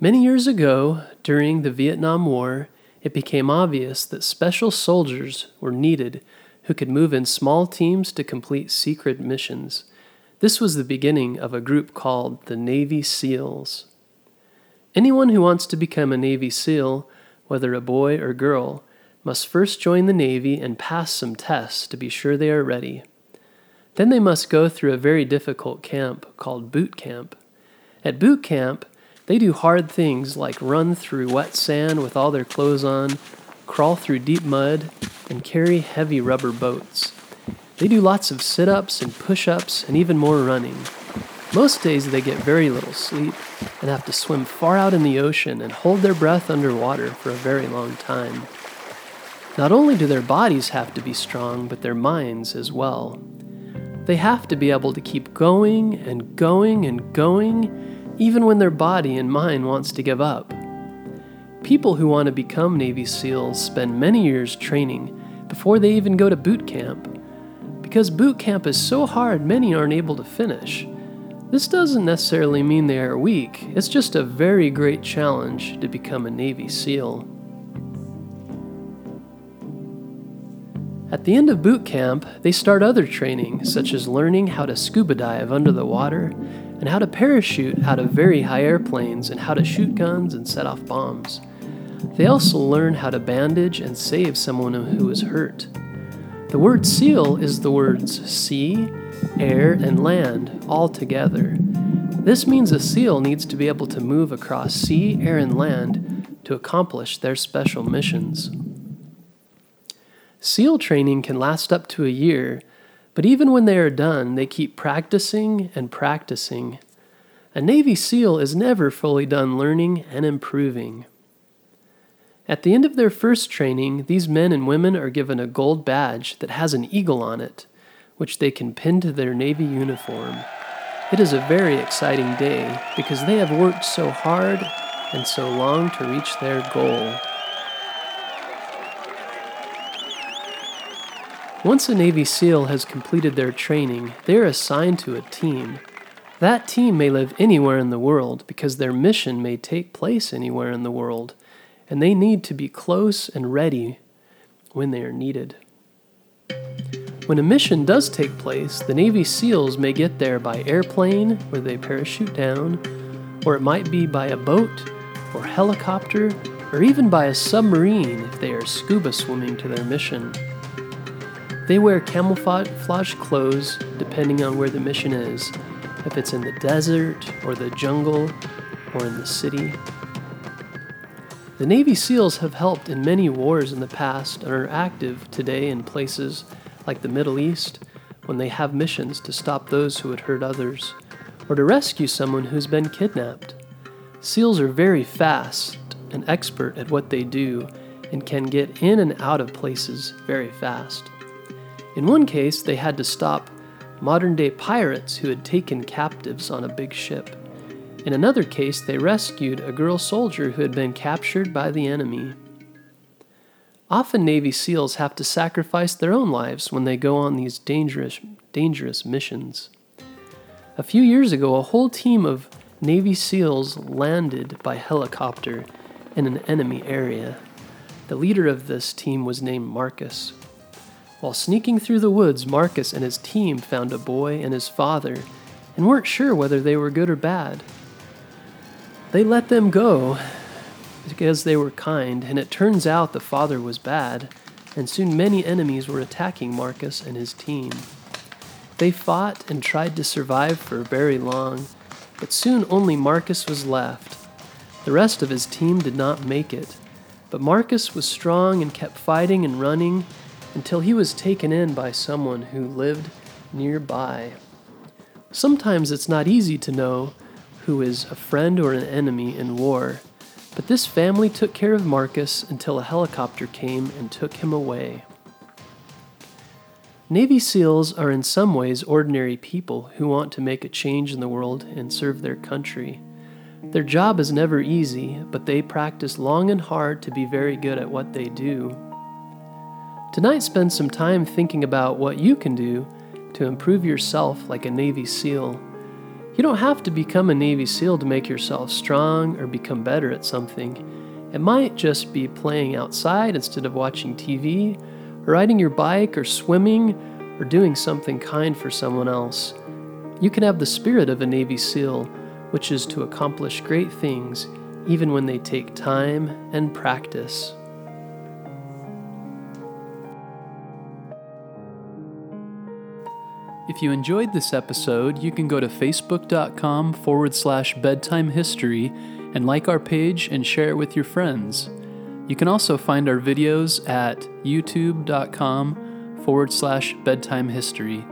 Many years ago, during the Vietnam War, it became obvious that special soldiers were needed who could move in small teams to complete secret missions. This was the beginning of a group called the Navy SEALs. Anyone who wants to become a Navy SEAL, whether a boy or girl, must first join the Navy and pass some tests to be sure they are ready. Then they must go through a very difficult camp called boot camp. At boot camp, they do hard things like run through wet sand with all their clothes on, crawl through deep mud, and carry heavy rubber boats. They do lots of sit ups and push ups and even more running. Most days they get very little sleep and have to swim far out in the ocean and hold their breath underwater for a very long time. Not only do their bodies have to be strong, but their minds as well. They have to be able to keep going and going and going, even when their body and mind wants to give up. People who want to become Navy SEALs spend many years training before they even go to boot camp. Because boot camp is so hard, many aren't able to finish. This doesn't necessarily mean they are weak, it's just a very great challenge to become a Navy SEAL. At the end of boot camp, they start other training, such as learning how to scuba dive under the water, and how to parachute out of very high airplanes, and how to shoot guns and set off bombs. They also learn how to bandage and save someone who is hurt. The word SEAL is the words sea, air, and land all together. This means a SEAL needs to be able to move across sea, air, and land to accomplish their special missions. SEAL training can last up to a year, but even when they are done, they keep practicing and practicing. A Navy SEAL is never fully done learning and improving. At the end of their first training, these men and women are given a gold badge that has an eagle on it, which they can pin to their Navy uniform. It is a very exciting day because they have worked so hard and so long to reach their goal. Once a Navy SEAL has completed their training, they are assigned to a team. That team may live anywhere in the world because their mission may take place anywhere in the world, and they need to be close and ready when they are needed. When a mission does take place, the Navy SEALs may get there by airplane, where they parachute down, or it might be by a boat, or helicopter, or even by a submarine if they are scuba swimming to their mission. They wear camouflage clothes depending on where the mission is, if it's in the desert, or the jungle, or in the city. The Navy SEALs have helped in many wars in the past and are active today in places like the Middle East when they have missions to stop those who would hurt others or to rescue someone who's been kidnapped. SEALs are very fast and expert at what they do and can get in and out of places very fast. In one case, they had to stop modern day pirates who had taken captives on a big ship. In another case, they rescued a girl soldier who had been captured by the enemy. Often Navy SEALs have to sacrifice their own lives when they go on these dangerous, dangerous missions. A few years ago, a whole team of Navy SEALs landed by helicopter in an enemy area. The leader of this team was named Marcus. While sneaking through the woods, Marcus and his team found a boy and his father and weren't sure whether they were good or bad. They let them go because they were kind, and it turns out the father was bad, and soon many enemies were attacking Marcus and his team. They fought and tried to survive for very long, but soon only Marcus was left. The rest of his team did not make it, but Marcus was strong and kept fighting and running until he was taken in by someone who lived nearby. Sometimes it's not easy to know who is a friend or an enemy in war, but this family took care of Marcus until a helicopter came and took him away. Navy SEALs are in some ways ordinary people who want to make a change in the world and serve their country. Their job is never easy, but they practice long and hard to be very good at what they do. Tonight, spend some time thinking about what you can do to improve yourself like a Navy SEAL. You don't have to become a Navy SEAL to make yourself strong or become better at something. It might just be playing outside instead of watching TV, or riding your bike, or swimming, or doing something kind for someone else. You can have the spirit of a Navy SEAL, which is to accomplish great things even when they take time and practice. If you enjoyed this episode, you can go to facebook.com forward slash bedtime history and like our page and share it with your friends. You can also find our videos at youtube.com forward slash bedtime history.